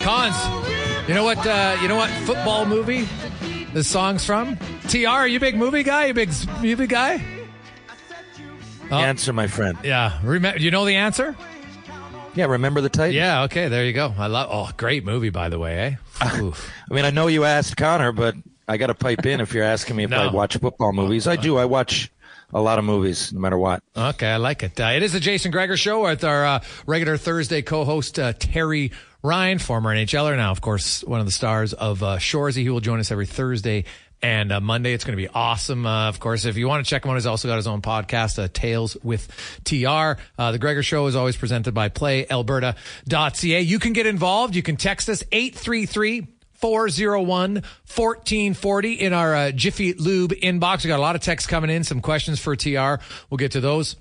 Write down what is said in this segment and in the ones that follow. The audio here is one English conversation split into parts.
Cons, you know what? Uh, you know what football movie the song's from? Tr, are you big movie guy? You big movie guy? Oh, Answer, my friend. yeah. Remember? You know the answer? Yeah, remember the Titans? Yeah. Okay. There you go. I love. Oh, great movie, by the way. Eh? Oof. I mean, I know you asked Connor, but I got to pipe in if you're asking me if I watch football movies. I do. I watch a lot of movies, no matter what. Okay, I like it. Uh, it is the Jason Gregor Show with our uh, regular Thursday co-host uh, Terry Ryan, former NHLer, now of course one of the stars of uh, Shoresy. He will join us every Thursday and uh, Monday. It's going to be awesome. Uh, of course, if you want to check him out, he's also got his own podcast, uh, Tales with TR. Uh, the Gregor Show is always presented by PlayAlberta.ca. You can get involved. You can text us eight three three. 401 1440 in our uh, Jiffy Lube inbox. We got a lot of texts coming in, some questions for TR. We'll get to those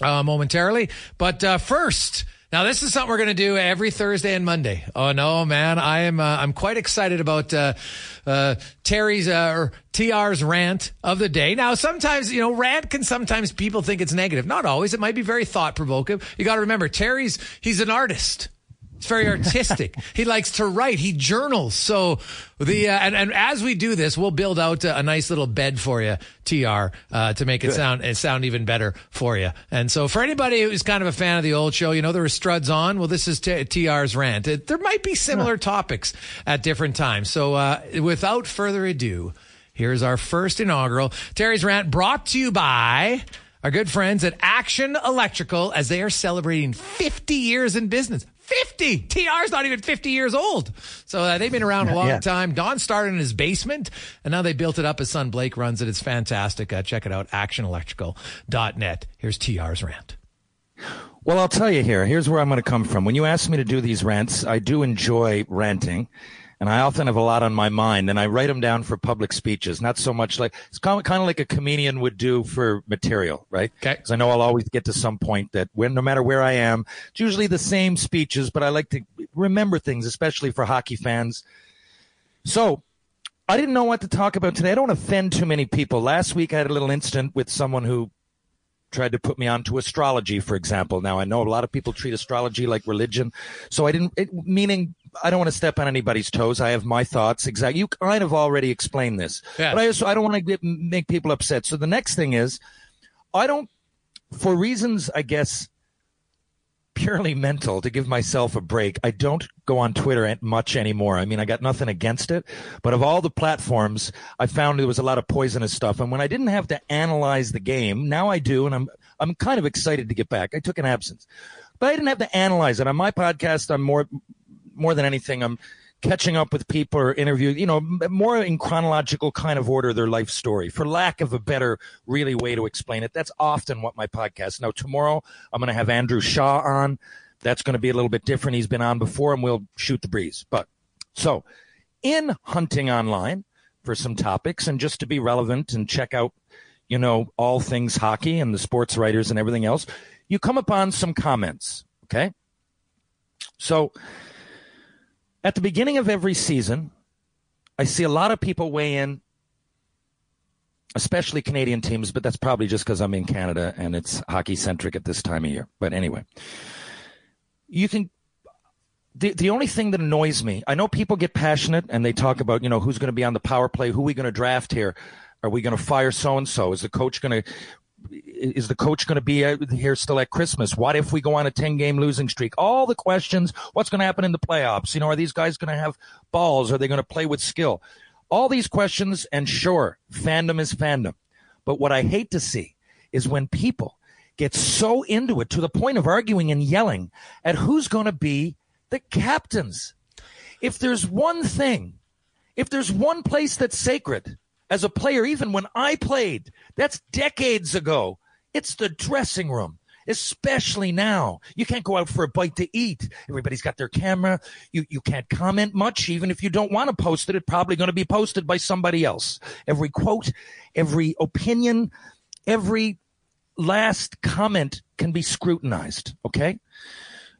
uh, momentarily. But uh, first, now this is something we're going to do every Thursday and Monday. Oh no, man, I am uh, I'm quite excited about uh, uh, Terry's uh, or TR's rant of the day. Now, sometimes you know, rant can sometimes people think it's negative. Not always. It might be very thought provoking. You got to remember, Terry's he's an artist. It's very artistic. he likes to write. He journals. So the uh, and, and as we do this, we'll build out a, a nice little bed for you, Tr, uh, to make it sound it sound even better for you. And so for anybody who's kind of a fan of the old show, you know there were Struds on. Well, this is T- Tr's rant. It, there might be similar topics at different times. So uh, without further ado, here's our first inaugural Terry's rant, brought to you by. Our good friends at Action Electrical as they are celebrating 50 years in business. 50! TR's not even 50 years old. So uh, they've been around a long yet. time. Don started in his basement and now they built it up. His son Blake runs it. It's fantastic. Uh, check it out. ActionElectrical.net. Here's TR's rant. Well, I'll tell you here. Here's where I'm going to come from. When you ask me to do these rants, I do enjoy ranting. And I often have a lot on my mind, and I write them down for public speeches. Not so much like it's kind of, kind of like a comedian would do for material, right? Okay. Because I know I'll always get to some point that when, no matter where I am, it's usually the same speeches, but I like to remember things, especially for hockey fans. So I didn't know what to talk about today. I don't offend too many people. Last week I had a little incident with someone who tried to put me onto astrology, for example. Now I know a lot of people treat astrology like religion, so I didn't. It, meaning, I don't want to step on anybody's toes. I have my thoughts. Exactly. You kind of already explained this, Yeah. but I also I don't want to get, make people upset. So the next thing is, I don't, for reasons I guess purely mental to give myself a break. I don't go on Twitter much anymore. I mean, I got nothing against it, but of all the platforms, I found there was a lot of poisonous stuff. And when I didn't have to analyze the game, now I do, and I'm I'm kind of excited to get back. I took an absence, but I didn't have to analyze it on my podcast. I'm more more than anything. I'm catching up with people or interview, you know, more in chronological kind of order, their life story, for lack of a better, really way to explain it. That's often what my podcast. Now, tomorrow I'm going to have Andrew Shaw on. That's going to be a little bit different. He's been on before and we'll shoot the breeze. But so in hunting online for some topics and just to be relevant and check out, you know, all things hockey and the sports writers and everything else, you come upon some comments. Okay. So, at the beginning of every season, I see a lot of people weigh in, especially Canadian teams, but that's probably just because I'm in Canada and it's hockey centric at this time of year. But anyway, you can. The, the only thing that annoys me, I know people get passionate and they talk about, you know, who's going to be on the power play, who are we going to draft here? Are we going to fire so and so? Is the coach going to is the coach going to be here still at Christmas? What if we go on a 10 game losing streak? All the questions. What's going to happen in the playoffs? You know, are these guys going to have balls? Are they going to play with skill? All these questions. And sure, fandom is fandom. But what I hate to see is when people get so into it to the point of arguing and yelling at who's going to be the captains. If there's one thing, if there's one place that's sacred, as a player, even when I played, that's decades ago. It's the dressing room, especially now. You can't go out for a bite to eat. Everybody's got their camera. You, you can't comment much. Even if you don't want to post it, it's probably going to be posted by somebody else. Every quote, every opinion, every last comment can be scrutinized. Okay.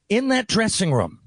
In that dressing room,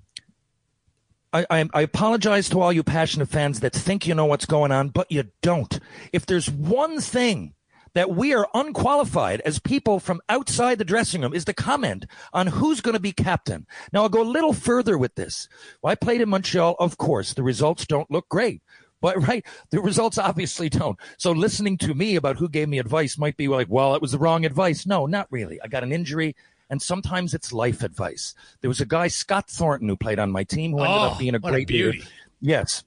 I, I, I, apologize to all you passionate fans that think you know what's going on, but you don't. If there's one thing that we are unqualified as people from outside the dressing room is to comment on who's going to be captain. Now I'll go a little further with this. Well, I played in Montreal, of course. The results don't look great. But right, the results obviously don't. So listening to me about who gave me advice might be like, well, it was the wrong advice. No, not really. I got an injury and sometimes it's life advice. There was a guy, Scott Thornton, who played on my team, who ended oh, up being a a great beauty. leader. Yes,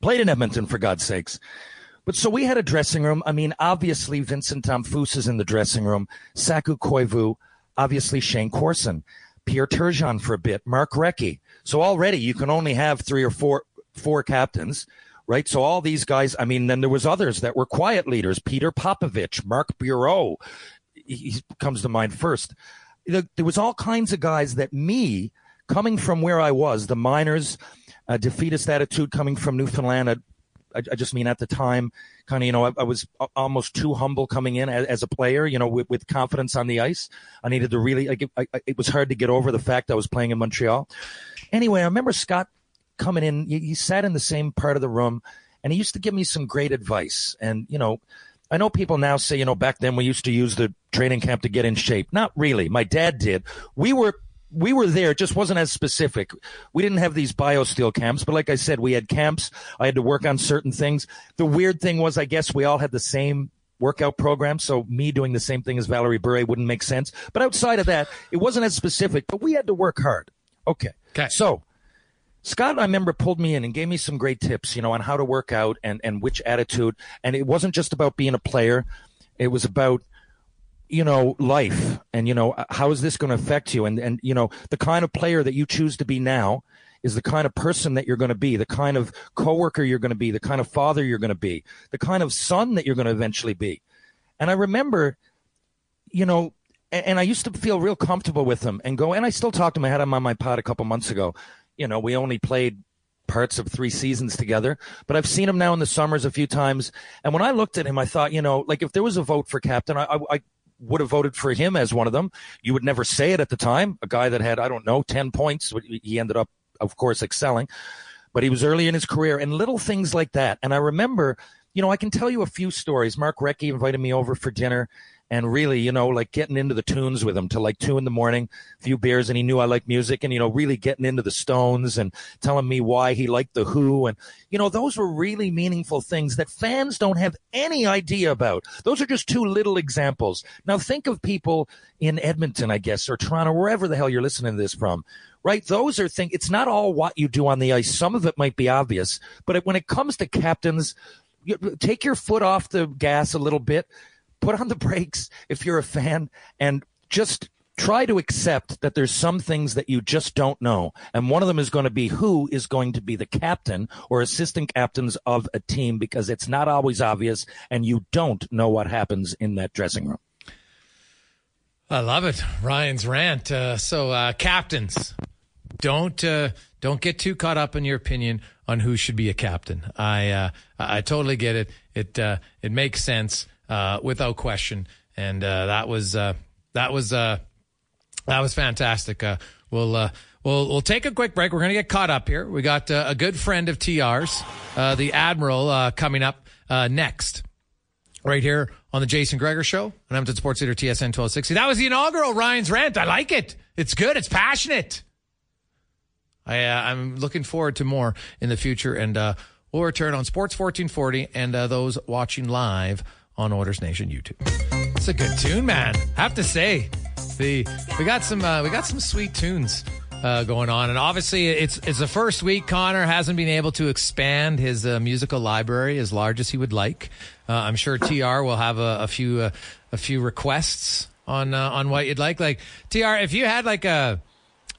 played in Edmonton for God's sakes. But so we had a dressing room. I mean, obviously Vincent Damphousse is in the dressing room. Saku Koivu, obviously Shayne Corson, Pierre Turgeon for a bit, Mark Recchi. So already you can only have three or four four captains right? So all these guys, I mean, then there was others that were quiet leaders, Peter Popovic, Mark Bureau, he comes to mind first. There was all kinds of guys that me, coming from where I was, the minors, uh, defeatist attitude coming from Newfoundland, I, I, just mean at the time, kind of, you know, I, I, was almost too humble coming in as, as a player, you know, with, with, confidence on the ice. I needed to really, like, it, it was hard to get over the fact I was playing in Montreal. Anyway, I remember Scott coming in, he, he sat in the same part of the room and he used to give me some great advice. And, you know, I know people now say, you know, back then we used to use the training camp to get in shape. Not really. My dad did. We were we were there. It just wasn't as specific. We didn't have these biosteel camps, but like I said, we had camps. I had to work on certain things. The weird thing was, I guess we all had the same workout program. So me doing the same thing as Valeri Bure wouldn't make sense. But outside of that, it wasn't as specific, but we had to work hard. Okay. Okay. So Scott, I remember, pulled me in and gave me some great tips, you know, on how to work out and, and which attitude. And it wasn't just about being a player. It was about, you know, life and, you know, uh, how is this going to affect you? And, and, you know, the kind of player that you choose to be now is the kind of person that you're going to be, the kind of coworker you're going to be, the kind of father you're going to be, the kind of son that you're going to eventually be. And I remember, you know, and, and I used to feel real comfortable with him and go, and I still talk to him. I had him on my pod a couple months ago you know, we only played parts of three seasons together, but I've seen him now in the summers a few times. And when I looked at him, I thought, you know, like if there was a vote for captain, I, I, I would have voted for him as one of them. You would never say it at the time. A guy that had, I don't know, 10 points. He ended up, of course, excelling, but he was early in his career and little things like that. And I remember, you know, I can tell you a few stories. Mark Recchi invited me over for dinner and really, you know, like getting into the tunes with him till like two in the morning, a few beers, and he knew I liked music, and you know, really getting into the Stones and telling me why he liked the Who, and you know, those were really meaningful things that fans don't have any idea about. Those are just two little examples. Now think of people in Edmonton, I guess, or Toronto, wherever the hell you're listening to this from. Right, those are things. It's not all what you do on the ice. Some of it might be obvious, but when it comes to captains, take your foot off the gas a little bit put on the brakes if you're a fan and just try to accept that there's some things that you just don't know. And one of them is going to be who is going to be the captain or assistant captains of a team because it's not always obvious and you don't know what happens in that dressing room. I love it. Ryan's rant. Uh, so, uh, captains, don't uh, don't get too caught up in your opinion on who should be a captain. I uh, I totally get it. It uh, it makes sense uh, without question. And uh, that was uh, that was uh, that was fantastic. we'll we'll we'll take a quick break. We're going to get caught up here. We got a good friend of TR's, the Admiral, coming up next right here on the Jason Gregor Show on Edmonton Sports Leader TSN 1260. That was the inaugural Ryan's rant. I like it. It's good. It's passionate. I, uh, I'm looking forward to more in the future, and uh, we'll return on Sports 1440 and uh, those watching live on Oilers Nation YouTube. It's a good tune, man. Have to say, the we got some uh, we got some sweet tunes uh, going on. And obviously, it's it's the first week. Connor hasn't been able to expand his uh, musical library as large as he would like. Uh, I'm sure Tr will have a, a few uh, a few requests on uh, on what you'd like. Like Tr, if you had like a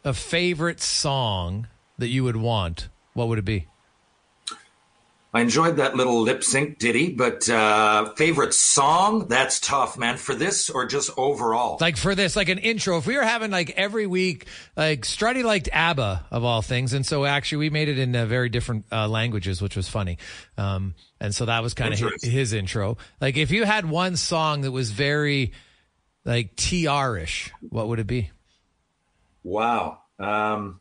a favorite song that you would want, what would it be? I enjoyed that little lip sync ditty, but uh, favorite song? That's tough, man. For this or just overall? Like for this, like an intro. If we were having like every week, like Strutty liked ABBA of all things, and so actually we made it in uh, very different uh, languages, which was funny. Um, and so that was kind of his, his, intro. Like if you had one song that was very like TR-ish, what would it be? Wow. Um,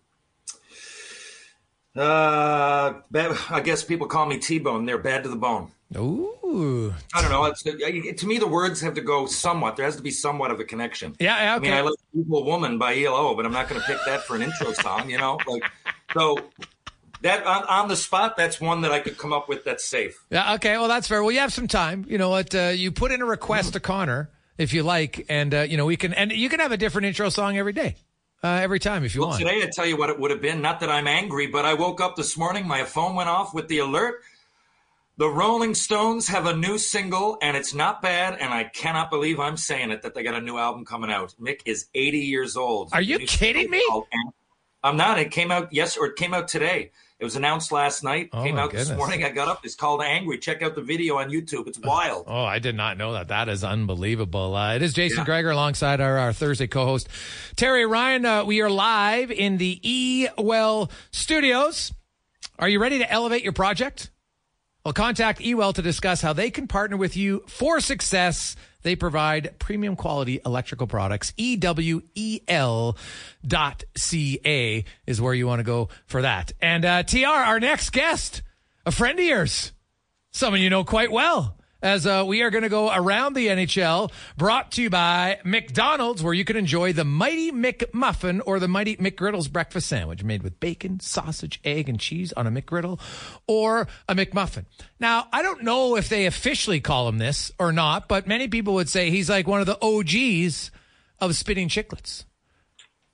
uh, bad, I guess people call me T-Bone. They're bad to the bone. Ooh. I don't know. It's, to me, the words have to go somewhat. There has to be somewhat of a connection. Yeah, okay. I mean, I like "Evil Woman" by ELO, but I'm not going to pick that for an intro song. You know, like so. That on, on, the spot, that's one that I could come up with that's safe. Yeah. Okay. Well, that's fair. Well, you have some time. You know what? Uh, you put in a request to Connor if you like, and uh, you know we can, and you can have a different intro song every day uh, every time if you well, want. Today, I tell you what it would have been. Not that I'm angry, but I woke up this morning, my phone went off with the alert. The Rolling Stones have a new single, and it's not bad. And I cannot believe I'm saying it that they got a new album coming out. Mick is 80 years old. Are you kidding me? I'm not. It came out yes, or it came out today. It was announced last night. Oh, Came out goodness. this morning. I got up. It's called Angry. Check out the video on YouTube. It's wild. Oh, I did not know that. That is unbelievable. Uh, it is Jason yeah. Gregor alongside our, our Thursday co-host Terry Ryan. Uh, we are live in the E Well Studios. Are you ready to elevate your project? Well, contact eWell to discuss how they can partner with you for success. They provide premium quality electrical products. EWEL dot CA is where you want to go for that. And uh, TR, our next guest, a friend of yours, someone you know quite well as uh, we are going to go around the NHL, brought to you by McDonald's, where you can enjoy the Mighty McMuffin or the Mighty McGriddles breakfast sandwich made with bacon, sausage, egg, and cheese on a McGriddle or a McMuffin. Now, I don't know if they officially call him this or not, but many people would say he's like one of the OGs of spitting Chiclets.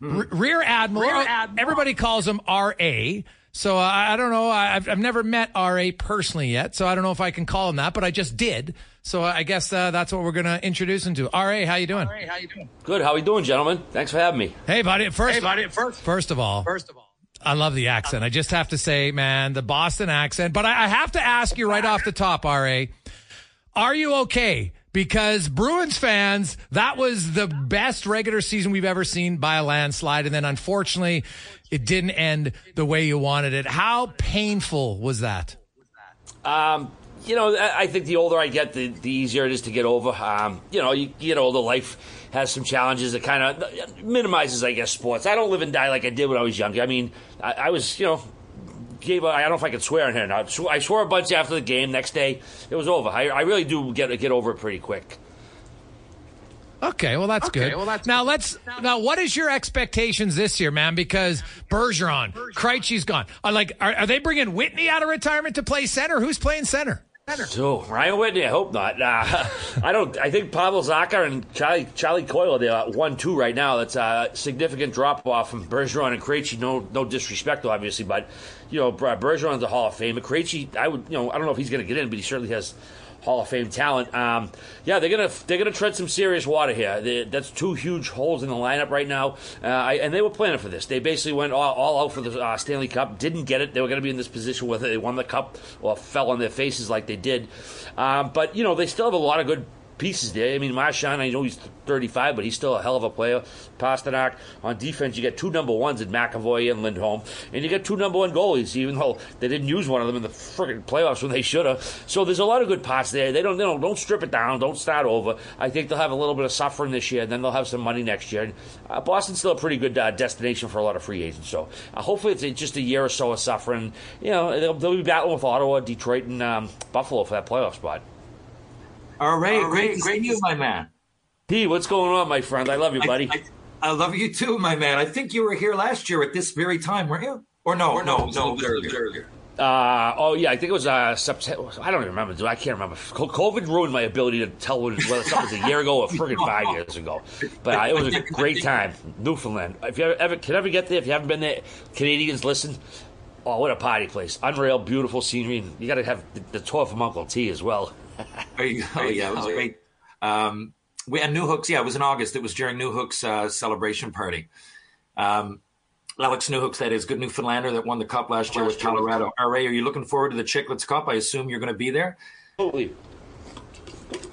Mm. Rear Admiral, Rear Admiral, everybody calls him RA. So uh, I don't know. I've, I've never met RA personally yet, so I don't know if I can call him that, but I just did. So I guess uh, that's what we're going to introduce him to. RA, how you doing? RA, how you doing? Good. How you doing, gentlemen? Thanks for having me. Hey, buddy. First, hey, buddy. First, first of all, first of all, I love the accent. I just have to say, man, the Boston accent. But I, I have to ask you right off the top, RA, are you okay? because Bruins fans, that was the best regular season we've ever seen by a landslide. And then unfortunately, it didn't end the way you wanted it. How painful was that? Um, you know, I think the older I get, the, the easier it is to get over. Um, you know, you get older, life has some challenges that kind of minimizes, I guess, sports. I don't live and die like I did when I was younger. I mean, I, I was, you know, gave. I don't know if I can swear in here now. I swore a bunch after the game. Next day, it was over. I, I really do get get over it pretty quick. Okay, well that's okay, good. Well, that's now good. let's now. What is your expectations this year, man? Because Bergeron, Krejci's gone. Are like, are, are they bringing Whitney out of retirement to play center? Who's playing center? So Ryan Whitney, I hope not. Uh, I don't. I think Pavel Zacha and Charlie Charlie Coyle they are one two right now. That's a significant drop off from Bergeron and Krejci. No no disrespect, obviously, but you know Bergeron's a Hall of Fame. Krejci, I would you know I don't know if he's going to get in, but he certainly has Hall of Fame talent. Um, yeah, they're gonna they're gonna tread some serious water here. They, that's two huge holes in the lineup right now, uh, I, and they were planning for this. They basically went all, all out for the uh, Stanley Cup, didn't get it. They were going to be in this position whether they won the cup or fell on their faces like they did. Um, but you know, they still have a lot of good pieces there. I mean, Marchand, I know he's 35, but he's still a hell of a player. Pastrnak. On defense, you get two number ones in McAvoy and Lindholm, and you get two number one goalies, even though they didn't use one of them in the friggin' playoffs when they should have. So there's a lot of good parts there. They don't, they don't, don't strip it down, don't start over. I think they'll have a little bit of suffering this year, and then they'll have some money next year. Uh, Boston's still a pretty good uh, destination for a lot of free agents. So uh, hopefully it's just a year or so of suffering. You know, they'll, they'll be battling with Ottawa, Detroit, and um, Buffalo for that playoff spot. All right, All right great, great you, my man. P, what's going on, my friend? I love you, buddy. I, I, I, love you too, my man. I think you were here last year at this very time, weren't you? Or no, or no, no, no, earlier. earlier. Uh, oh yeah, I think it was uh, September. I don't even remember. Dude. I can't remember. COVID ruined my ability to tell whether something was a year ago or friggin' five years ago. But uh, it was a great time, Newfoundland. If you ever can ever get there, if you haven't been there, Canadians listen. Oh, what a party place! Unreal, beautiful scenery. You got to have the, the tour from Uncle T as well. oh yeah, it was great. Um, we had Newhook's. Yeah, it was in August. It was during Newhook's uh, celebration party. Um, Alex Newhooks, that is, good Newfoundlander that won the cup last year with Colorado. RA, are you looking forward to the Chiclets Cup? I assume you're going to be there. Totally.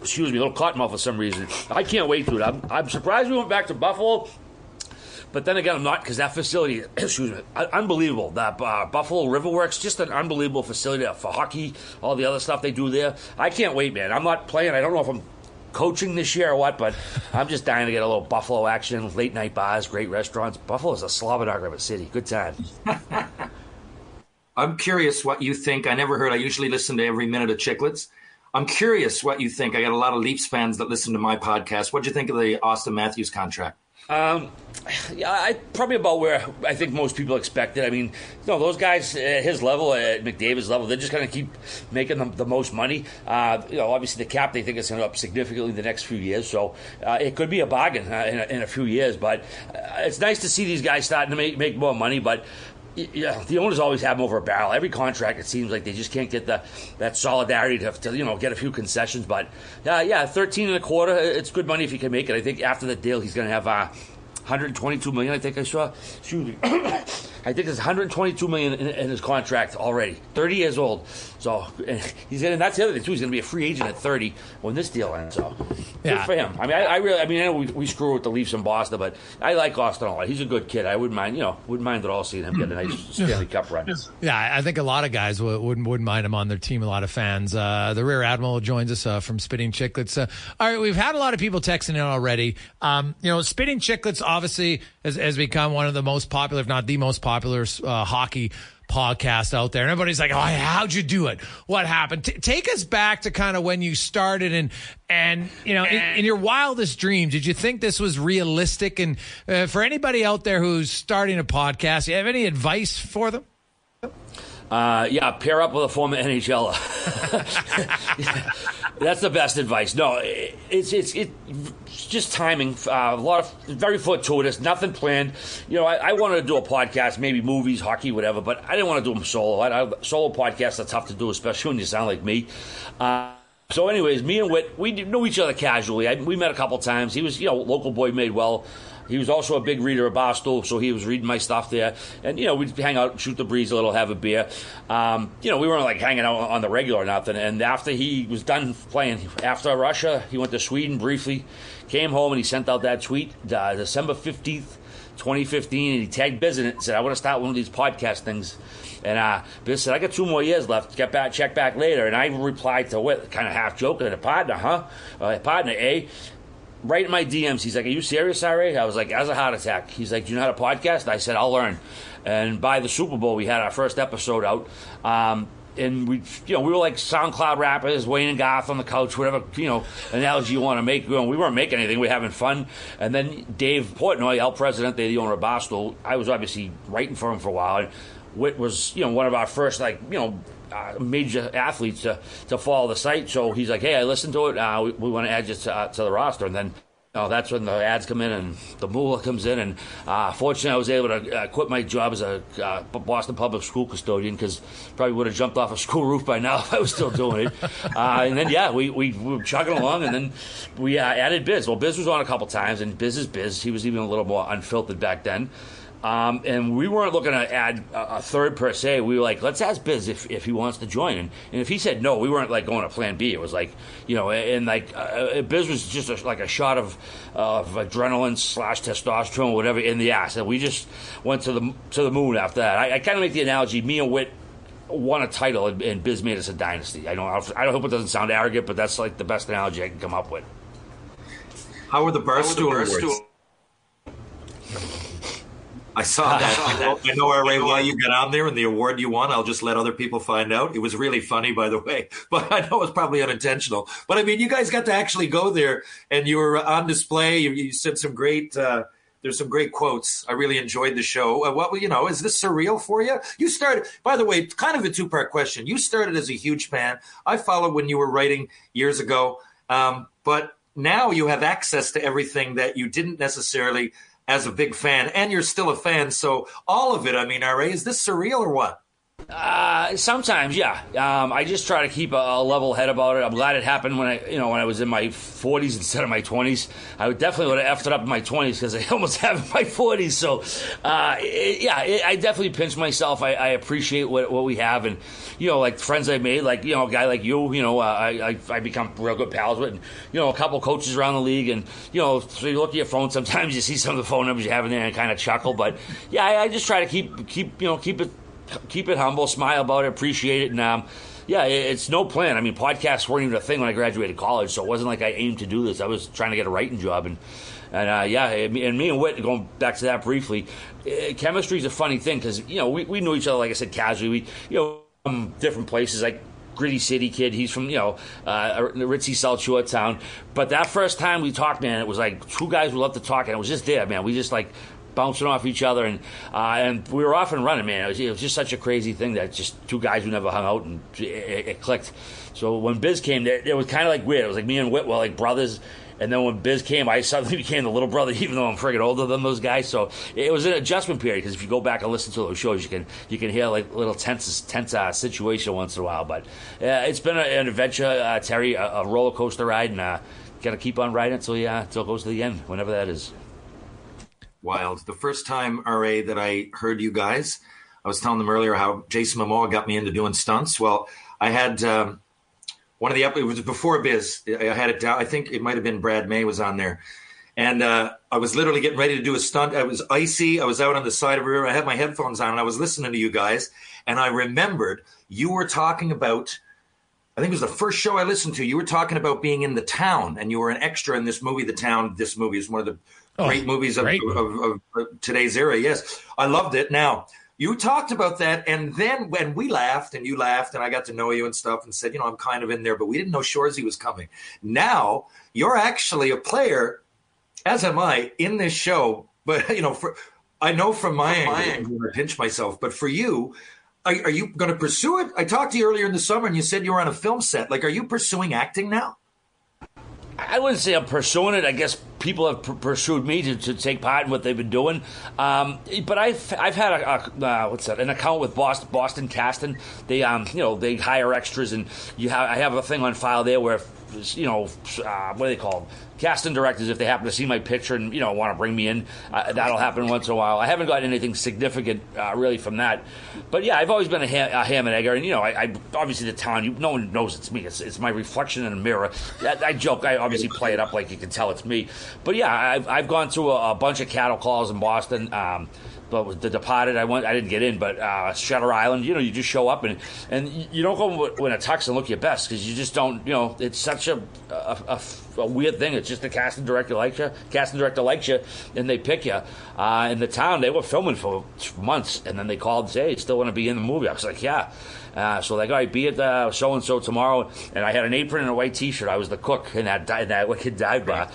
Excuse me, a little cotton mouth for some reason. I can't wait, dude. I'm, I'm surprised we went back to Buffalo. But then again, I'm not because that facility, excuse me, unbelievable. That uh, Buffalo Riverworks, just an unbelievable facility for hockey, all the other stuff they do there. I can't wait, man. I'm not playing. I don't know if I'm coaching this year or what, but I'm just dying to get a little Buffalo action, late night bars, great restaurants. Buffalo is a Slovak of a city. Good time. I'm curious what you think. I never heard. I usually listen to every minute of Chiclets. I'm curious what you think. I got a lot of Leafs fans that listen to my podcast. What do you think of the Auston Matthews contract? Um, yeah, I, probably about where I think most people expected. I mean, you know, those guys at his level, at McDavid's level, they're just going to keep making the, the most money. Uh, you know, obviously the cap they think is going to up significantly the next few years, so uh, it could be a bargain uh, in, a, in, a, few years. But uh, it's nice to see these guys starting to make make more money. But yeah, the owners always have them over a barrel. Every contract, it seems like they just can't get the that solidarity to, to you know get a few concessions. But uh, yeah, thirteen and a quarter, it's good money if you can make it. I think after the deal, he's going to have uh, 122 million. I think I saw. Excuse me. I think there's 122 million in, in, his contract already. 30 years old. So he's gonna. That's the other thing too. He's going to be a free agent at 30 when this deal ends. So yeah. good for him. I mean, I, I, really. I mean, I know we, we screw with the Leafs in Boston, but I like Auston a lot. He's a good kid. I wouldn't mind. You know, wouldn't mind at all seeing him get a nice Stanley Cup run. Yeah, I think a lot of guys would, wouldn't wouldn't mind him on their team. A lot of fans. Uh, the Rear Admiral joins us uh, from Spitting Chiclets. Uh, all right, we've had a lot of people texting in already. Um, you know, Spitting Chiclets obviously has, has become one of the most popular, if not the most popular. Uh, hockey podcast out there. And everybody's like, "Oh, how'd you do it? What happened?" T- take us back to kind of when you started, and and you know, in, in, your wildest dreams, did you think this was realistic? And uh, for anybody out there who's starting a podcast, you have any advice for them? Uh, yeah, pair up with a former NHLer. That's the best advice. No, it's it's it's just timing. Uh, a lot of very fortuitous, nothing planned. You know, I, I, wanted to do a podcast, maybe movies, hockey, whatever, but I didn't want to do them solo. I, I, solo podcasts are tough to do, especially when you sound like me. Uh, so, anyways, me and Whit, we knew each other casually. We met a couple times. He was, you know, local boy made well. He was also a big reader of Barstool, so he was reading my stuff there. And, you know, we'd hang out, shoot the breeze a little, have a beer. Um, you know, we weren't like hanging out on the regular or nothing. And after he was done playing, after Russia, he went to Sweden briefly, came home, and he sent out that tweet uh, December 15th. 2015, and he tagged Biz in it and said, I want to start one of these podcast things. And uh, Biz said, I got two more years left. Get back, check back later. And I replied to what, kind of half joking, a partner, huh? Uh, partner, A right in my DMs. He's like, "Are you serious, RA?" I was like, "As a heart attack." He's like, "Do you know how to podcast?" I said, "I'll learn." And by the Super Bowl, we had our first episode out. Um, and we, you know, we were like SoundCloud rappers, Wayne and Garth on the couch, whatever, you know, analogy you want to make. You know, we weren't making anything; we were having fun. And then Dave Portnoy, El Presidente, the owner of Barstool, I was obviously writing for him for a while. And Whit was, you know, one of our first, like, you know, uh, major athletes to, to follow the site. So he's like, hey, I listened to it. Uh, we, we want to add you to, uh, to the roster. And then know, that's when the ads come in and the moolah comes in. And uh, fortunately, I was able to uh, quit my job as a uh, Boston public school custodian because probably would have jumped off a school roof by now if I was still doing it. Uh, and then, yeah, we, we, we, were chugging along, and then we uh, added Biz. Well, Biz was on a couple times, and Biz is Biz. He was even a little more unfiltered back then. Um, and we weren't looking to add a, a, third per se. We were like, let's ask Biz if, if he wants to join. And, and if he said no, we weren't like going to plan B. It was like, you know, and like uh, uh Biz was just a, like a shot of, of adrenaline slash testosterone, whatever, in the ass. And we just went to the to the moon after that. I, I kind of make the analogy: me and Whit won a title, and, and Biz made us a dynasty. I don't, I don't hope it doesn't sound arrogant, but that's like the best analogy I can come up with. How were the Barstool Awards? I saw that. I know, RA, why you got on there and the award you won. I'll just let other people find out. It was really funny, by the way, but I know it was probably unintentional. But I mean, you guys got to actually go there and you were on display. You, you said some great, uh, there's some great quotes. I really enjoyed the show. Uh, what, you know, is this surreal for you? You started, by the way, kind of a two part question. You started as a huge fan. I followed when you were writing years ago. Um, but now you have access to everything that you didn't necessarily as a big fan, and you're still a fan. So all of it, I mean, RA, is this surreal or what? Uh, sometimes, yeah. Um, I just try to keep a, a, level head about it. I'm glad it happened when I, you know, when I was in my 40s instead of my 20s. I would definitely would have effed it up in my 20s because I almost have in my 40s. So, uh, it, yeah, it, I definitely pinch myself. I, I, appreciate what, what we have, and you know, like friends I made, like you know, a guy like you, you know, uh, I, I, I become real good pals with, and you know, a couple coaches around the league, and you know, so you look at your phone. Sometimes you see some of the phone numbers you have in there and kind of chuckle, but yeah, I, I just try to keep keep you know keep it keep it humble, smile about it, appreciate it, and um, yeah, it's no plan. I mean, podcasts weren't even a thing when I graduated college, so it wasn't like I aimed to do this. I was trying to get a writing job, and and uh, yeah, and me and Whit going back to that briefly, uh, chemistry is a funny thing because you know we, we knew each other like I said casually. We you know from different places like gritty city kid. He's from you know uh, Ritzy South Shore town. But that first time we talked, man, it was like two guys who love to talk, and it was just there, man. We just like bouncing off each other, and uh, and we were off and running, man. It was, it was, just such a crazy thing that just two guys who never hung out, and it, it clicked. So when Biz came, it, it was kind of like weird. It was like me and Whit were like brothers. And then when Biz came, I suddenly became the little brother, even though I'm friggin' older than those guys. So it was an adjustment period because if you go back and listen to those shows, you can you can hear like little tense tense uh, situation once in a while. But uh, it's been a, an adventure, uh, Terry, a, a, roller coaster ride, and uh, got to keep on riding until yeah, until it goes to the end, whenever that is wild. The first time, RA, that I heard you guys, I was telling them earlier how Jason Momoa got me into doing stunts. Well, I had um, one of the, it was before Biz. I had it down. I think it might have been Brad May was on there. And uh, I was literally getting ready to do a stunt. I was icy. I was out on the side of a river. I had my headphones on and I was listening to you guys. And I remembered you were talking about I think it was the first show I listened to. You were talking about being in the town, and you were an extra in this movie. The town. This movie is one of the Oh, great movies of, Of, of, of, today's era. Yes, I loved it. Now you talked about that, and then when we laughed and you laughed, and I got to know you and stuff, and said, you know, I'm kind of in there, but we didn't know Shoresy was coming. Now you're actually a player, as am I, in this show. But you know, for I know from my from angle, I pinch myself, but for you. Are, are you going to pursue it? I talked to you earlier in the summer, and you said you were on a film set. Like, are you pursuing acting now? I wouldn't say I'm pursuing it. I guess people have pursued me to, to, take part in what they've been doing. Um, but I've I've had a, a uh, what's that an account with Boston Boston Casting. They um you know they hire extras and you have I have a thing on file there where you know uh, what do they call them? Casting directors if they happen to see my picture and you know want to bring me in. Uh, that'll happen once in a while. I haven't got anything significant uh, really from that, but yeah, I've always been a, ham, a ham and egger, and you know, I, I obviously the town. You, no one knows it's me. It's, it's my reflection in a mirror. I, I, joke. I obviously play it up like you can tell it's me. But yeah, I've, I've gone through a, a bunch of cattle calls in Boston. Um, but with the Departed, I went. I didn't get in, but uh, Shutter Island. You know, you just show up and and you don't go in a tux and look your best because you just don't. You know, it's such a a, a a weird thing. It's just the casting director likes you, casting director likes you, and they pick you. Uh, in the town, they were filming for months, and then they called and say, hey, still want to be in the movie? I was like, yeah. Uh, so like, all right, be at so and so tomorrow. And I had an apron and a white T-shirt. I was the cook in that in that wicked dive bar.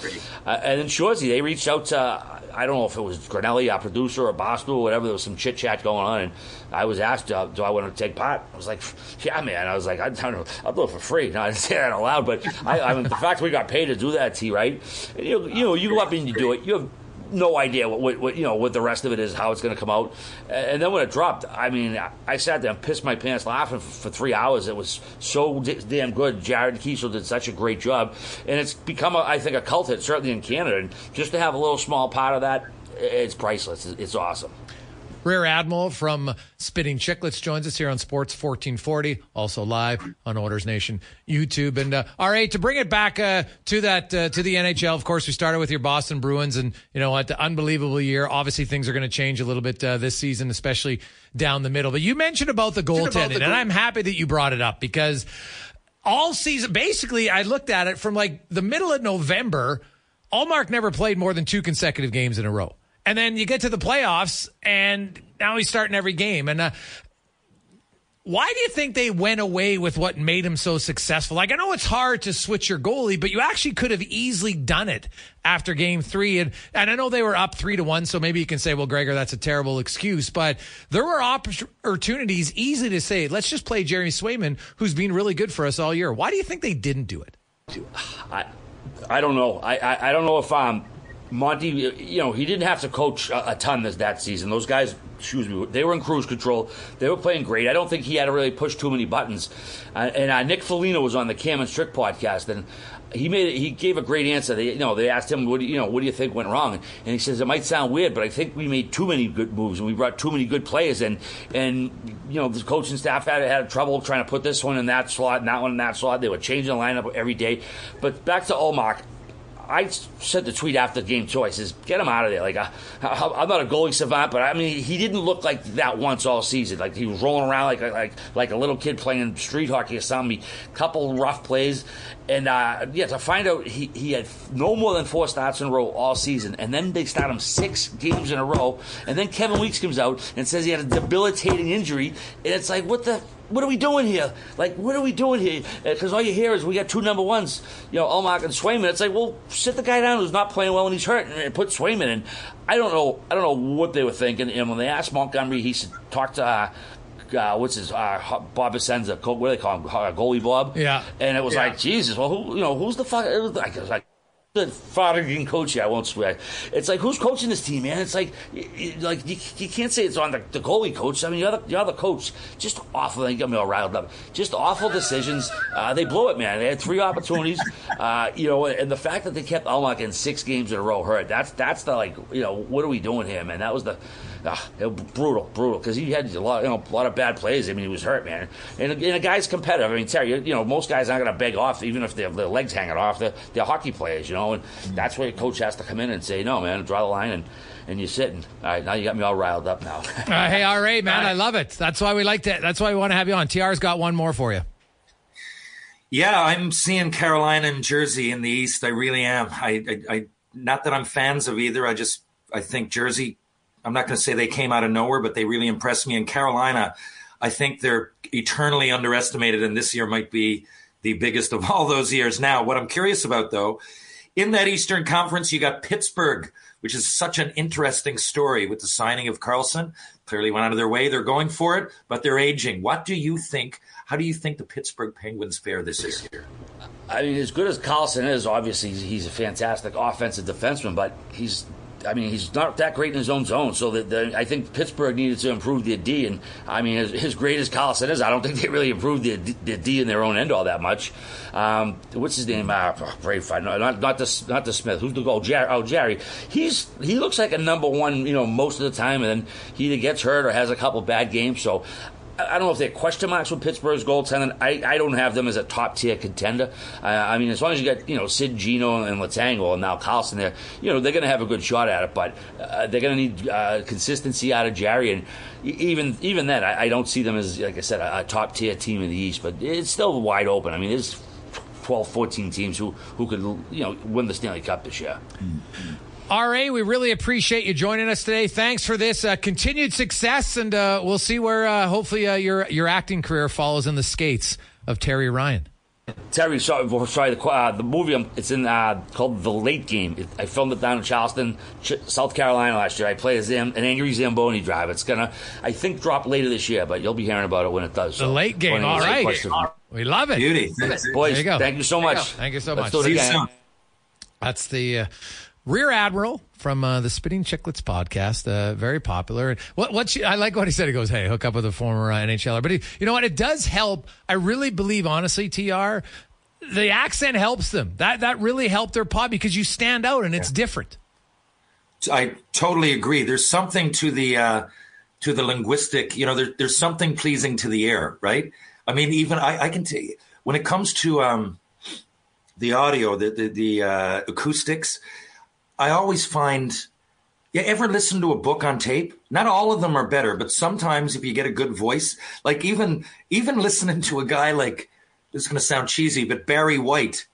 Uh, and then Shoresy, they reached out to. I don't know if it was Granelli, our producer, or Boston, or whatever. There was some chit chat going on, and I was asked, uh, "Do I want to take part?" I was like, "Yeah, man." I was like, "I don't know, I'll do it for free." No, I didn't say that out loud, but I, I mean, the fact we got paid to do that, T, right? You, you know, you go up and you do it. You have no idea what, what, what, you know what the rest of it is, how it's going to come out. And then when it dropped, I mean, I, I sat there and pissed my pants laughing for, for three hours. It was so d- damn good. Jared Keeso did such a great job, and it's become, a, I think, a cult hit certainly in Canada. And just to have a little small part of that, it's priceless. It's, it's awesome. Rear Admiral from Spitting Chiclets joins us here on Sports 1440, also live on Oilers Nation YouTube. And uh, all right, to bring it back uh, to that uh, to the NHL, of course, we started with your Boston Bruins, and you know what, the unbelievable year. Obviously, things are going to change a little bit uh, this season, especially down the middle. But you mentioned about the goaltending, and I'm happy that you brought it up because all season, basically, I looked at it from like the middle of November. Ullmark never played more than two consecutive games in a row. And then you get to the playoffs, and now he's starting every game. And uh, why do you think they went away with what made him so successful? Like, I know it's hard to switch your goalie, but you actually could have easily done it after game three. And, and I know they were up three to one, so maybe you can say, well, Gregor, that's a terrible excuse. But there were opportunities easy to say, let's just play Jeremy Swayman, who's been really good for us all year. Why do you think they didn't do it? I, I don't know. I, I, I don't know if I'm. um, Monty, you know, he didn't have to coach a, a ton this that season. Those guys, excuse me, they were in cruise control. They were playing great. I don't think he had to really push too many buttons. Uh, and uh, Nick Foligno was on the Cam and Strick podcast, and he made he gave a great answer. They, you know, they asked him, "What do you, you know? What do you think went wrong?" And he says, "It might sound weird, but I think we made too many good moves and we brought too many good players and and you know the coaching staff had had trouble trying to put this one in that slot and that one in that slot. They were changing the lineup every day. But back to Ullmark, I sent the tweet after the game too. I says, "Get him out of there." Like I, am not a goalie savant, but I mean, he didn't look like that once all season. Like he was rolling around like like like a little kid playing street hockey or something. Couple rough plays, and uh, yeah, to find out he, he had no more than four starts in a row all season, and then they start him six games in a row, and then Kevin Weekes comes out and says he had a debilitating injury, and it's like, what the what are we doing here? Like, what are we doing here? Because all you hear is we got two number ones, you know, Ullmark and Swayman. It's like, well, sit the guy down who's not playing well and he's hurt, and put Swayman in. I don't know. I don't know what they were thinking. And when they asked Montgomery, he said, talk to. Uh, uh, what's his uh, Bob Essensa? What do they call him? Goalie Bob. Yeah. And it was yeah. like Jesus. Well, who you know who's the fuck? It was like, it was like the Farthing coach. I won't swear. It's like who's coaching this team, man? It's like, like you, you can't say it's on the, the goalie coach. I mean, you're the, you're the coach. Just awful. They got me all riled up. Just awful decisions. Uh, they blew it, man. They had three opportunities. Uh, you know, and the fact that they kept Ullmark in six games in a row hurt. That's that's the like, you know, what are we doing here, man? That was the Ah, brutal, brutal. Because he had a lot, you know, a lot of bad plays. I mean, he was hurt, man. And, and a guy's competitive. I mean, Terry, you know, most guys aren't going to beg off, even if their, their legs hanging off. They're, they're hockey players, you know. And that's where your coach has to come in and say, no, man, draw the line and and you're sitting. All right, now you got me all riled up now. uh, hey, all right, man, I love it. That's why we like to. That's why we want to have you on. TR's got one more for you. Yeah, I'm seeing Carolina and Jersey in the East. I really am. I, I, I not that I'm fans of either. I just I think Jersey I'm not going to say they came out of nowhere, but they really impressed me. In Carolina, I think they're eternally underestimated, and this year might be the biggest of all those years. Now, what I'm curious about, though, in that Eastern Conference, you got Pittsburgh, which is such an interesting story with the signing of Karlsson. Clearly went out of their way. They're going for it, but they're aging. What do you think? How do you think the Pittsburgh Penguins fare this year? I mean, as good as Karlsson is, obviously he's a fantastic offensive defenseman, but he's I mean, he's not that great in his own zone. So the, the, I think Pittsburgh needed to improve the D. And I mean, as, as great Karlsson is, I don't think they really improved the, D in their own end all that much. Um, what's his name? Uh, oh, not not the not the Smith. Who's the goal? Jarry. Oh, Jarry. He's he looks like a number one. You know, most of the time, and then he either gets hurt or has a couple bad games. So I don't know if they're question marks with Pittsburgh's goaltending. I, I don't have them as a top tier contender. Uh, I mean, as long as you got you know Sid Geno and Letangel and now Karlsson there, you know they're going to have a good shot at it. But uh, they're going to need uh, consistency out of Jarry, and even even then, I, I, don't see them as like I said a, a top tier team in the East. But it's still wide open. I mean, there's 12, 14 teams who who could you know win the Stanley Cup this year. Mm-hmm. RA, we really appreciate you joining us today. Thanks for this uh, continued success, and uh, we'll see where uh, hopefully uh, your your acting career follows in the skates of Terry Ryan. Terry, sorry, sorry the, uh, the movie um, it's in uh, called The Late Game. It, I filmed it down in Charleston, Ch- South Carolina last year. I play as Zam, an angry Zamboni driver. It's gonna, I think, drop later this year, but you'll be hearing about it when it does. The late game. All right. We love it. Beauty. boys. There you go. Thank you so much. Thank you so Let's much. See you soon. That's the uh, Rear Admiral from uh, the Spitting Chiclets podcast. Uh, very popular. What? What? She, I like what he said. He goes, "Hey, hook up with a former uh, NHLer." But he, you know what? It does help. I really believe, honestly, Tr. The accent helps them. That that really helped their pod because you stand out and it's different. I totally agree. There's something to the uh, to the linguistic. You know, there, there's something pleasing to the ear, right? I mean, even I, I can tell you when it comes to um, the audio, the the, the uh, acoustics. I always find. You ever listen to a book on tape? Not all of them are better, but sometimes if you get a good voice, like even even listening to a guy like this is going to sound cheesy, but Barry White,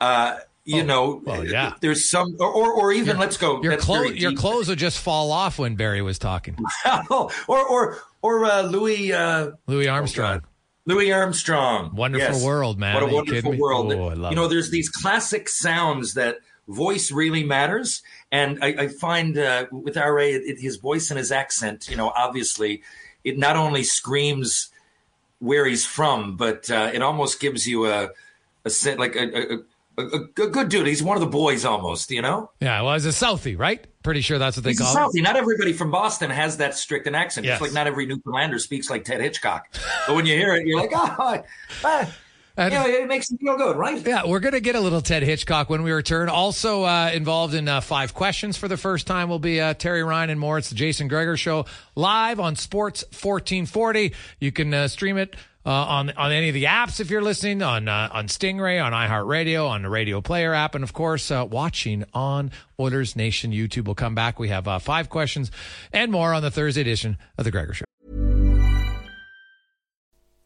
uh, you know, well, yeah. there's some, or or, or even let's go. Your clothes, your clothes would just fall off when Barry was talking. or or or uh, Louis uh, Louis Armstrong. Louis Armstrong. Wonderful world, man. What a wonderful world. Oh, I love you know, it. there's these classic sounds that voice really matters, and I, I find uh, with RA, it, his voice and his accent, you know, obviously, it not only screams where he's from, but uh, it almost gives you a a sen- like a, a, a, a, good dude. He's one of the boys almost, you know. Yeah, well, he's a Southie, right? Pretty sure that's what they He's a call him. Southie. Not everybody from Boston has that strict an accent. Yes. Just like not every Newfoundlander speaks like Ted Hitchcock. But when you hear it, you're like, oh, ah, And- know, it makes you feel good, right? Yeah, we're going to get a little Ted Hitchcock when we return. Also uh, involved in uh, five questions for the first time will be uh, Terry Ryan and more. It's the Jason Gregor Show live on Sports 1440. You can uh, stream it. Uh, on on any of the apps if you're listening on uh, on Stingray on iHeartRadio on the Radio Player app and of course uh, watching on Oilers Nation YouTube. We'll come back. We have uh, five questions and more on the Thursday edition of the Gregor Show.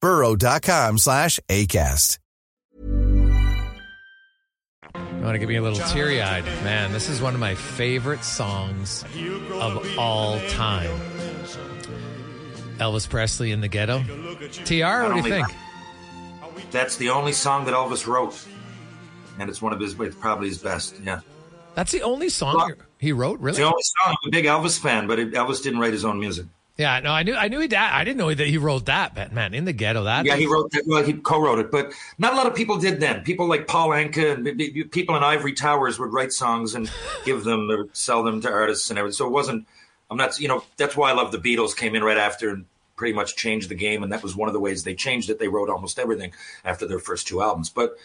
burrow.com slash ACAST. I want to give you a little teary eyed. Man, this is one of my favorite songs of all time. Elvis Presley in the ghetto. TR, what do you think? That's the only song that Elvis wrote, and it's one of his. It's probably his best. Yeah, That's the only song he wrote, really? the only song. I'm a big Elvis fan, but Elvis didn't write his own music. Yeah, no, I knew I knew he that I didn't know that he wrote that, but man, in the ghetto. That Yeah, he wrote that. Well, he co-wrote it, but not a lot of people did then. People like Paul Anka and people in Ivory Towers would write songs and give them or sell them to artists and everything. So it wasn't I'm not, you know, that's why I love the Beatles. Came in right after and pretty much changed the game, and that was one of the ways they changed it. They wrote almost everything after their first two albums, but.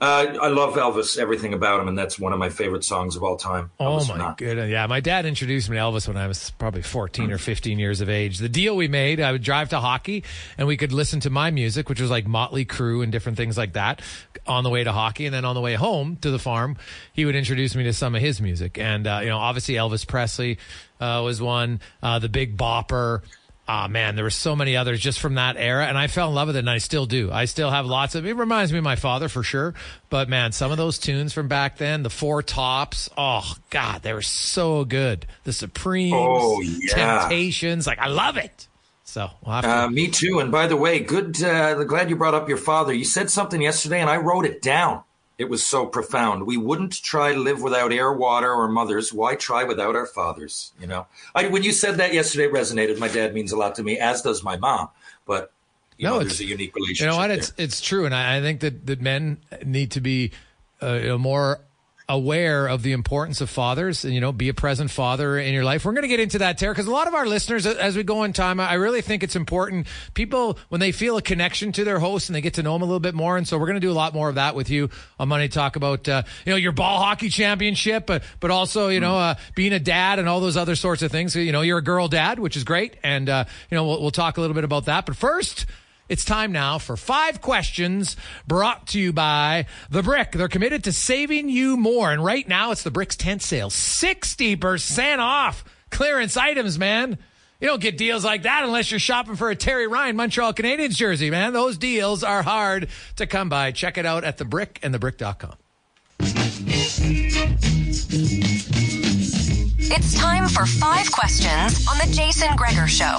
Uh, I love Elvis, everything about him, and that's one of my favorite songs of all time. Oh Elvis my goodness! Yeah, my dad introduced me to Elvis when I was probably 14 or 15 years of age. The deal we made, I would drive to hockey, and we could listen to my music, which was like Motley Crue and different things like that, on the way to hockey, and then on the way home to the farm, he would introduce me to some of his music, and uh, you know, obviously Elvis Presley uh, was one, uh, the Big Bopper. Ah man, there were so many others just from that era, and I fell in love with it, and I still do. I still have lots of. It reminds me of my father for sure, but man, some of those tunes from back then, the Four Tops, oh god, they were so good. The Supremes, Oh, yeah. Temptations, like I love it. So we'll have to. Uh, me too. And by the way, good. Uh, glad you brought up your father. You said something yesterday, and I wrote it down. It was so profound. We wouldn't try to live without air, water, or mothers. Why try without our fathers? You know, I, when you said that yesterday, it resonated. My dad means a lot to me, as does my mom. But you No, know, it's- there's a unique relationship. You know what? there. It's it's true, and I, I think that that men need to be uh, you know, more aware of the importance of fathers, and you know, be a present father in your life. We're going to get into that, Terry, because a lot of our listeners, as we go in time, I really think it's important. People when they feel a connection to their host and they get to know them a little bit more, and so we're going to do a lot more of that with you on Monday. Talk about uh, you know your ball hockey championship, but but also you know uh, being a dad and all those other sorts of things. You know, you're a girl dad, which is great, and uh, you know we'll, we'll talk a little bit about that. But first. It's time now for five questions brought to you by The Brick. They're committed to saving you more. And right now, it's the Brick's tent sale 60% off clearance items, man. You don't get deals like that unless you're shopping for a Terry Ryan Montreal Canadiens jersey, man. Those deals are hard to come by. Check it out at The Brick and TheBrick.com. It's time for five questions on the Jason Gregor Show.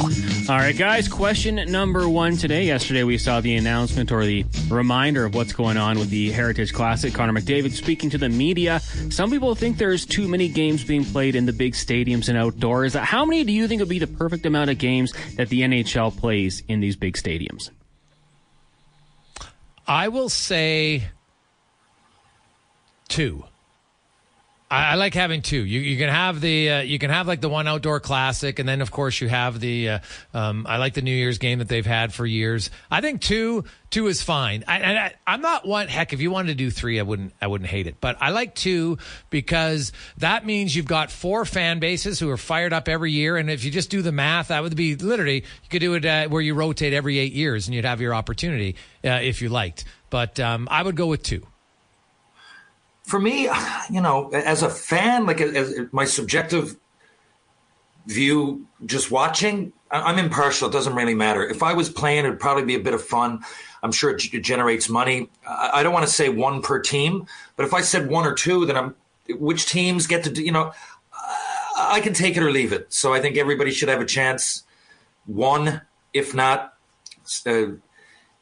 All right, guys. Question number one today. Yesterday, we saw the announcement or the reminder of what's going on with the Heritage Classic. Connor McDavid speaking to the media. Some people think there's too many games being played in the big stadiums and outdoors. How many do you think would be the perfect amount of games that the NHL plays in these big stadiums? I will say two. I, I like having two. You, you can have the uh, you can have like the one outdoor classic, and then of course you have the. Uh, um, I like the New Year's game that they've had for years. I think two two is fine. I, I'm not one. Heck, if you wanted to do three, I wouldn't I wouldn't hate it. But I like two because that means you've got four fan bases who are fired up every year, and if you just do the math, that would be literally you could do it uh, where you rotate every eight years, and you'd have your opportunity uh, if you liked. But um, I would go with two. For me, you know, as a fan, like as, my subjective view, just watching, I'm impartial. It doesn't really matter. If I was playing, it'd probably be a bit of fun. I'm sure it generates money. I don't want to say one per team, but if I said one or two, then I'm which teams get to do, you know, I can take it or leave it. So I think everybody should have a chance. One, if not, uh,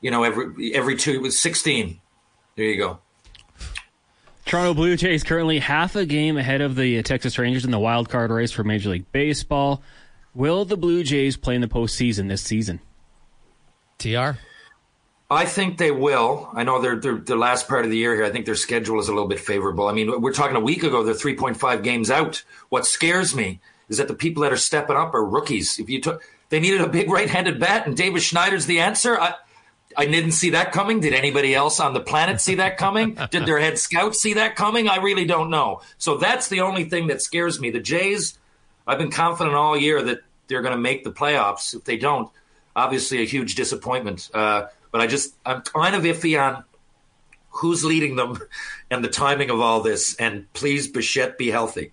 you know, every every two. It was 16. There you go. Toronto Blue Jays currently half a game ahead of the Texas Rangers in the wild card race for Major League Baseball. Will the Blue Jays play in the postseason this season? Tr. I think they will. I know they're, they're the last part of the year here. I think their schedule is a little bit favorable. I mean, we're talking a week ago. They're three point five games out. What scares me is that the people that are stepping up are rookies. If you took, they needed a big right-handed bat, and Davis Schneider's the answer. I, I didn't see that coming. Did anybody else on the planet see that coming? Did their head scouts see that coming? I really don't know. So that's the only thing that scares me. The Jays, I've been confident all year that they're going to make the playoffs. If they don't, obviously a huge disappointment. Uh, but I just, I'm kind of iffy on who's leading them and the timing of all this. And please, Bichette, be healthy.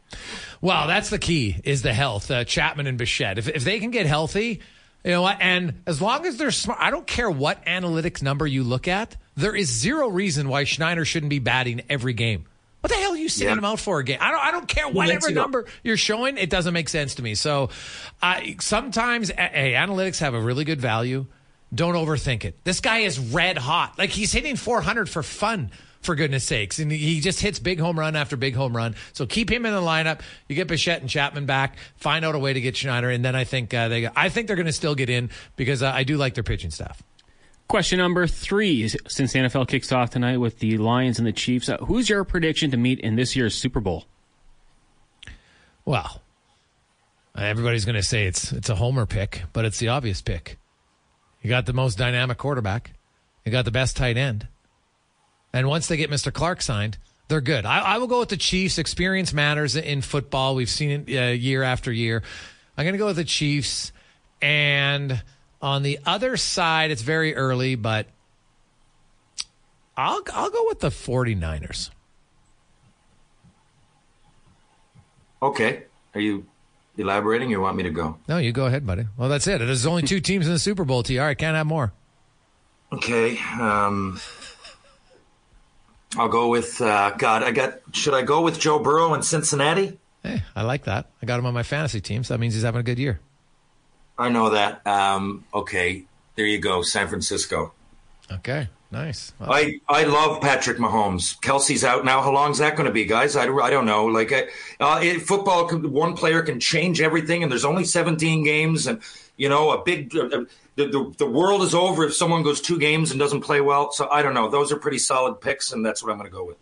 Well, that's the key is the health. Uh, Chapman and Bichette. If, if they can get healthy, you know what? And as long as they're smart, I don't care what analytics number you look at. There is zero reason why Schneider shouldn't be batting every game. What the hell are you sitting Yeah. him out for again? I don't. I don't care whatever number you're showing. It doesn't make sense to me. So, I sometimes, hey, analytics have a really good value. Don't overthink it. This guy is red hot. Like he's hitting 400 for fun. For goodness sakes, and he just hits big home run after big home run. So keep him in the lineup. You get Bichette and Chapman back. Find out a way to get Schneider, and then I think uh, they. I think they're going to still get in because uh, I do like their pitching staff. Question number three. Since the NFL kicks off tonight with the Lions and the Chiefs, uh, who's your prediction to meet in this year's Super Bowl? Well, Everybody's going to say it's it's a homer pick, but it's the obvious pick. You got the most dynamic quarterback. You got the best tight end. And once they get Mr. Clark signed, they're good. I, I will go with the Chiefs. Experience matters in football. We've seen it uh, year after year. I'm going to go with the Chiefs. And on the other side, it's very early, but I'll I'll go with the 49ers. Okay. Are you elaborating? Or you want me to go? No, you go ahead, buddy. Well, that's it. There's only two teams in the Super Bowl. TR, I can't have more. Okay. Um, I'll go with uh, God. I got. Should I go with Joe Burrow in Cincinnati? Hey, I like that. I got him on my fantasy team, so that means he's having a good year. I know that. Um, okay, there you go, San Francisco. Okay, nice. Well, I, I love Patrick Mahomes. Kelce's out now. How long is that going to be, guys? I, I don't know. Like uh, it, football, one player can change everything, and there's only 17 games, and you know a big. Uh, the, the, the world is over if someone goes two games and doesn't play well. So I don't know. Those are pretty solid picks, and that's what I'm going to go with.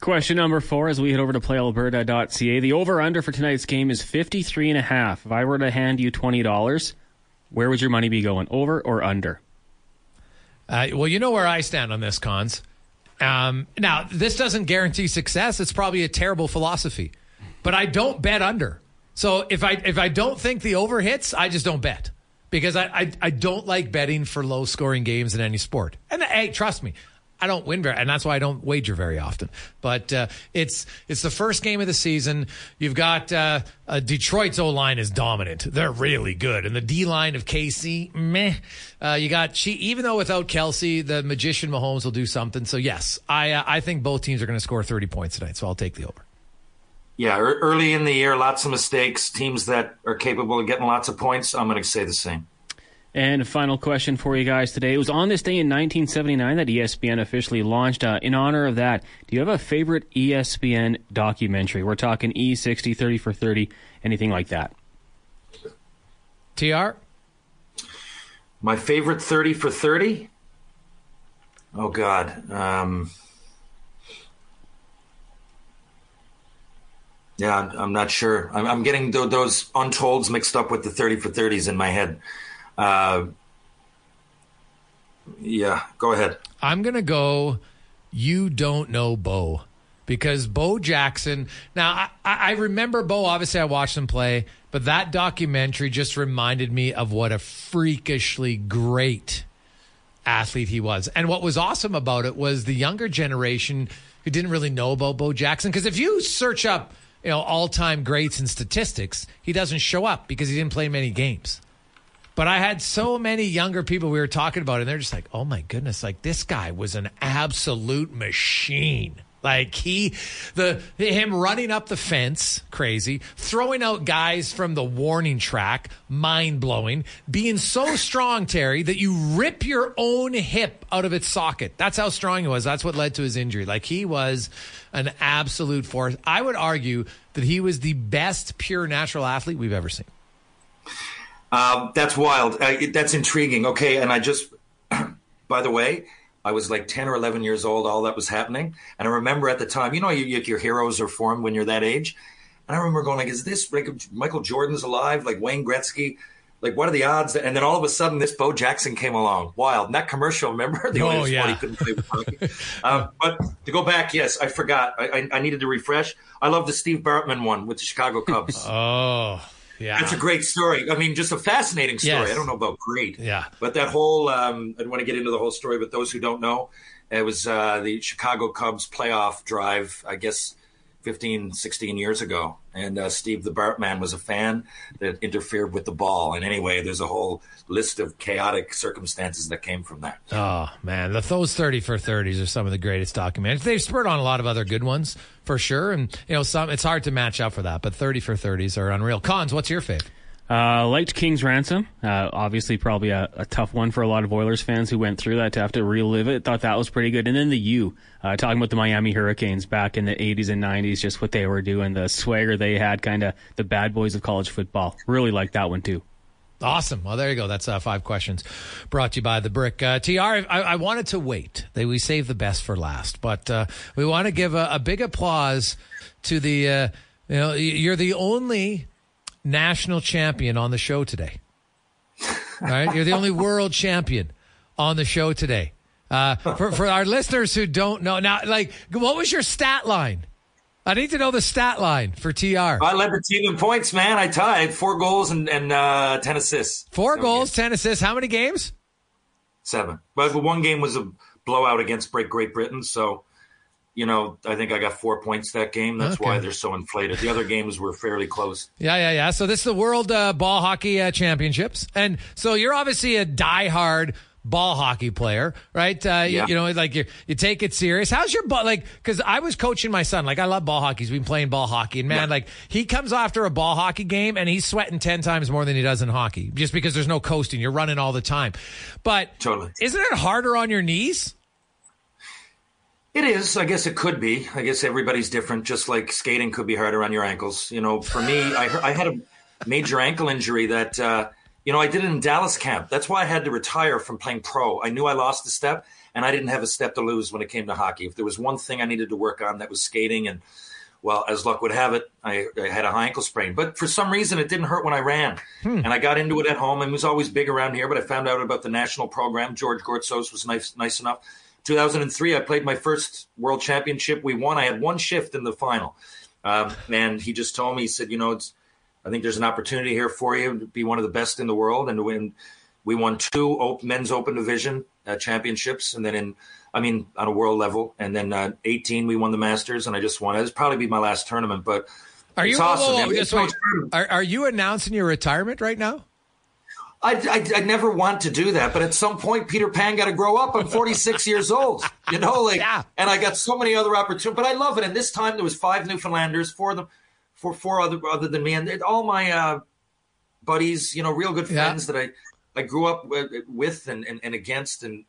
Question number four as we head over to playalberta.ca. The over under for tonight's game is 53 and a half. If I were to hand you $20, where would your money be going? Over or under? Uh, well, you know where I stand on this, Cons. Um, now, this doesn't guarantee success. It's probably a terrible philosophy, but I don't bet under. So if I if I don't think the over hits, I just don't bet because I, I, I don't like betting for low scoring games in any sport. And hey, trust me, I don't win very, and that's why I don't wager very often. But uh, it's it's the first game of the season. You've got uh, uh, Detroit's O line is dominant; they're really good, and the D line of KC, meh. Uh, you got she, even though without Kelce, the magician Mahomes will do something. So yes, I uh, I think both teams are going to score thirty points tonight. So I'll take the over. Yeah, early in the year, lots of mistakes. Teams that are capable of getting lots of points, I'm going to say the same. And a final question for you guys today. It was on this day in 1979 that ESPN officially launched. Uh, in honor of that, do you have a favorite ESPN documentary? We're talking E60, 30 for 30, anything like that. TR? My favorite 30 for 30? Oh, God. Um, yeah, I'm not sure. I'm, I'm getting th- those untolds mixed up with the 30 for 30s in my head. Uh, yeah, go ahead. I'm going to go. You don't know Bo because Bo Jackson. Now, I, I, remember Bo. Obviously, I watched him play, but that documentary just reminded me of what a freakishly great athlete he was. And what was awesome about it was the younger generation who didn't really know about Bo Jackson. Because if you search up, you know, all time greats and statistics, he doesn't show up because he didn't play many games. But I had so many younger people we were talking about, and they're just like, oh my goodness, like this guy was an absolute machine. Like he, the him running up the fence, crazy, throwing out guys from the warning track, mind blowing, being so strong, Terry, that you rip your own hip out of its socket. That's how strong he was. That's what led to his injury. Like he was an absolute force. I would argue that he was the best pure natural athlete we've ever seen. Um, that's wild. Uh, that's intriguing. Okay, and I just, by the way, I was like ten or eleven years old. All that was happening, and I remember at the time, you know, you, you, your heroes are formed when you're that age. And I remember going like, "Is this like Michael Jordan's alive? Like Wayne Gretzky? Like what are the odds?" And then all of a sudden, this Bo Jackson came along. Wild. And that commercial, remember? The oh yeah. He couldn't play with hockey. um, but to go back, yes, I forgot. I, I, I needed to refresh. I love the Steve Bartman one with the Chicago Cubs. oh. Yeah. That's a great story. I mean, just a fascinating story. Yes. I don't know about great. Yeah. But that whole, um, I don't want to get into the whole story, but those who don't know, it was uh, the Chicago Cubs playoff drive, I guess 15, 16 years ago. And uh, Steve the Bartman was a fan that interfered with the ball. And anyway, there's a whole list of chaotic circumstances that came from that. Oh, man. The, those 30 for 30s are some of the greatest documentaries. They've spurred on a lot of other good ones for sure. And, you know, some it's hard to match up for that, but 30 for 30s are unreal. Cons, what's your fave? Uh, liked King's Ransom. Uh, obviously, probably a, a, tough one for a lot of Oilers fans who went through that to have to relive it. Thought that was pretty good. And then the U, uh, talking about the Miami Hurricanes back in the 80s and 90s, just what they were doing, the swagger they had, kind of the bad boys of college football. Really liked that one too. Awesome. Well, there you go. That's uh, five questions brought to you by the Brick. Uh, TR, I, I wanted to wait. They, we saved the best for last, but uh, we want to give a, a, big applause to the, uh, you know, you're the only national champion on the show today. All right, you're the only world champion on the show today. Uh, for for our listeners who don't know now, like, what was your stat line? I need to know the stat line for TR. I led the team in points, man. I tied four goals and, and uh, ten assists. Four Seven goals, games. ten assists. How many games? Seven. But one game was a blowout against Great Great Britain, so you know I think I got four points that game. That's Okay. why they're so inflated. The other games were fairly close. Yeah, yeah, yeah. So this is the World uh, Ball Hockey uh, Championships, and so you're obviously a diehard ball hockey player, right? Uh, you, Yeah. you know, like you you take it serious. How's your ball? Like, because I was coaching my son. Like, I love ball hockey. He's been playing ball hockey, and man, like he comes after a ball hockey game, and he's sweating ten times more than he does in hockey, just because there's no coasting. You're running all the time, but Totally. isn't it harder on your knees? It is. I guess it could be. I guess everybody's different. Just like skating could be harder on your ankles. You know, for me, I, I had a major ankle injury that, uh, you know, I did it in Dallas camp. That's why I had to retire from playing pro. I knew I lost a step, and I didn't have a step to lose when it came to hockey. If there was one thing I needed to work on, that was skating. And well, as luck would have it, I, I had a high ankle sprain. But for some reason, it didn't hurt when I ran. And I got into it at home and was always big around here. But I found out about the national program. George Gortzos was nice, nice enough. 2003, I played my first world championship. We won. I had one shift in the final. Um, and he just told me, he said, you know, it's, I think there's an opportunity here for you to be one of the best in the world and to win. We won two op- men's open division uh, championships, and then in, I mean, on a world level, and then uh, 18 we won the Masters, and I just won. It was probably be my last tournament, but Are you? awesome. whoa, whoa, wait. Are, are you announcing your retirement right now? I, I, I never want to do that, but at some point, Peter Pan got to grow up. I'm 46 years old, you know, like, Yeah. and I got so many other opportunities. But I love it. And this time there was five Newfoundlanders, four of them, four four other other than me, and all my uh, buddies, you know, real good Yeah. friends that I I grew up with, with and, and and against, and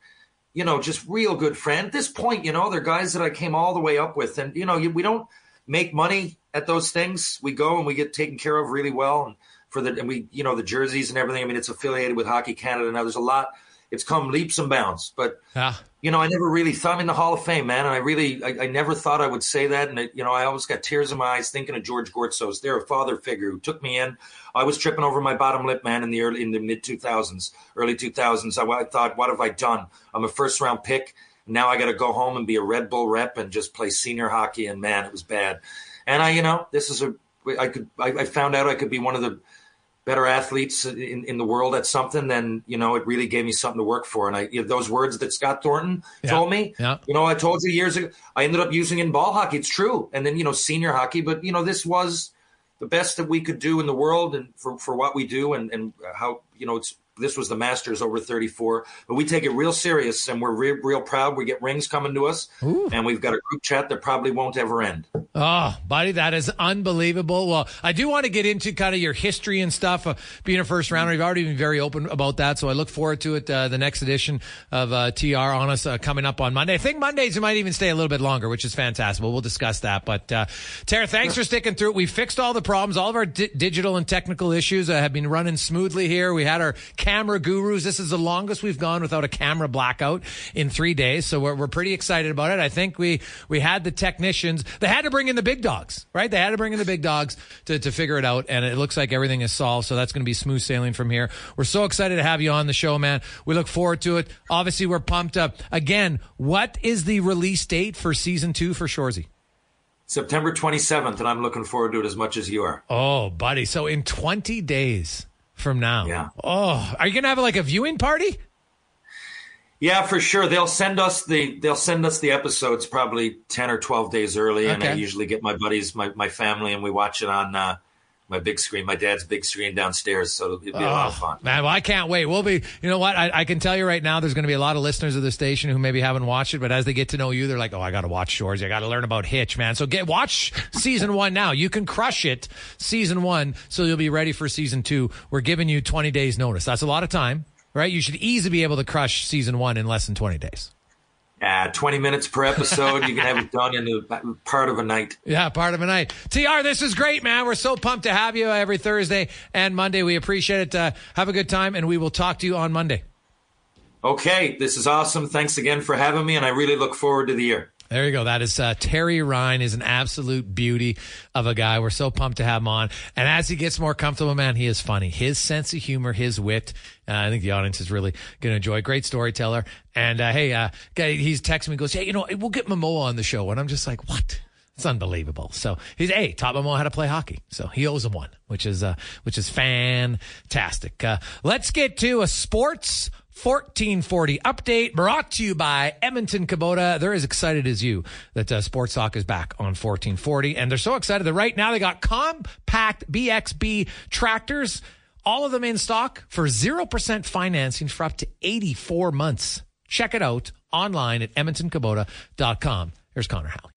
you know, just real good friend. At this point, you know, they're guys that I came all the way up with, and you know, we don't make money at those things. We go and we get taken care of really well, and for the and we, you know, the jerseys and everything. I mean, it's affiliated with Hockey Canada now. There's a lot. It's come leaps and bounds, but Yeah. you know, I never really thought I'm in the Hall of Fame, man. And I really, I, I never thought I would say that. And, it, you know, I always got tears in my eyes thinking of George Gortzos. They're a father figure who took me in. I was tripping over my bottom lip, man, in the early, in the mid 2000s, early 2000s. I, I thought, what have I done? I'm a first round pick. Now I got to go home and be a Red Bull rep and just play senior hockey. And man, it was bad. And I, you know, this is a, I could, I, I found out I could be one of the, better athletes in, in the world at something, then you know it really gave me something to work for. And I you know, those words that Scott Thornton Yeah. told me, Yeah. you know, I told you years ago, I ended up using in ball hockey. It's true, and then you know senior hockey, but you know this was the best that we could do in the world, and for for what we do, and and how you know it's. This was the Masters over 34, but we take it real serious and we're re- real proud. We get rings coming to us, and we've got a group chat that probably won't ever end. Oh, buddy, that is unbelievable. Well, I do want to get into kind of your history and stuff. Uh, being a first rounder, you've already been very open about that, so I look forward to it. Uh, the next edition of uh, TR on us uh, coming up on Monday. I think Mondays you might even stay a little bit longer, which is fantastic. But we'll discuss that. But uh, Terry, thanks for sticking through. It. We fixed all the problems. All of our di- digital and technical issues uh, have been running smoothly here. We had our camera gurus. This is the longest we've gone without a camera blackout in three days, so we're, we're pretty excited about it. I think we we had the technicians. They had to bring in the big dogs, right? They had to bring in the big dogs to, to figure it out, and it looks like everything is solved. So that's going to be smooth sailing from here. We're so excited to have you on the show, man. We look forward to it. Obviously, we're pumped up. Again, what is the release date for season two for Shoresy? September 27th, and I'm looking forward to it as much as you are. Oh, buddy. So in 20 days from now. Yeah. Oh, are you going to have like a viewing party? Yeah, for sure. They'll send us the they'll send us the episodes probably ten or twelve days early, and I usually get my buddies, my, my family, and we watch it on uh, my big screen, my dad's big screen downstairs. So it'll, be a lot of oh, fun. Man, well, I can't wait. We'll be, you know what? I, I can tell you right now, there's going to be a lot of listeners of the station who maybe haven't watched it, but as they get to know you, they're like, oh, I got to watch Shores. I got to learn about Hitch, man. So get, watch season one now. You can crush it season one, so you'll be ready for season two. We're giving you 20 days notice. That's a lot of time, right? You should easily be able to crush season one in less than 20 days. Uh, Twenty minutes per episode. you can have it done in a part of a night. Yeah, part of a night. TR, this is great, man. We're so pumped to have you every Thursday and Monday. We appreciate it. Uh, have a good time, and we will talk to you on Monday. Okay, this is awesome. Thanks again for having me, and I really look forward to the year. There you go. That is uh, Terry Ryan is an absolute beauty of a guy. We're so pumped to have him on. And as he gets more comfortable, man, he is funny. His sense of humor, his wit. Uh, I think the audience is really going to enjoy. Great storyteller. And uh, hey, uh, he's texting me, goes, "Hey, you know, we'll get Momoa on the show." And I'm just like, "What?" It's unbelievable. So he's hey taught Momoa how to play hockey, so he owes him one, which is uh, which is fantastic. Uh, let's get to a sports 1440 update brought to you by Edmonton Kubota. They're as excited as you that uh, Sports Talk is back on 1440. And they're so excited that right now they got compact BXB tractors, all of them in stock for 0% financing for up to 84 months. Check it out online at edmontonkubota.com. Here's Connor Halley.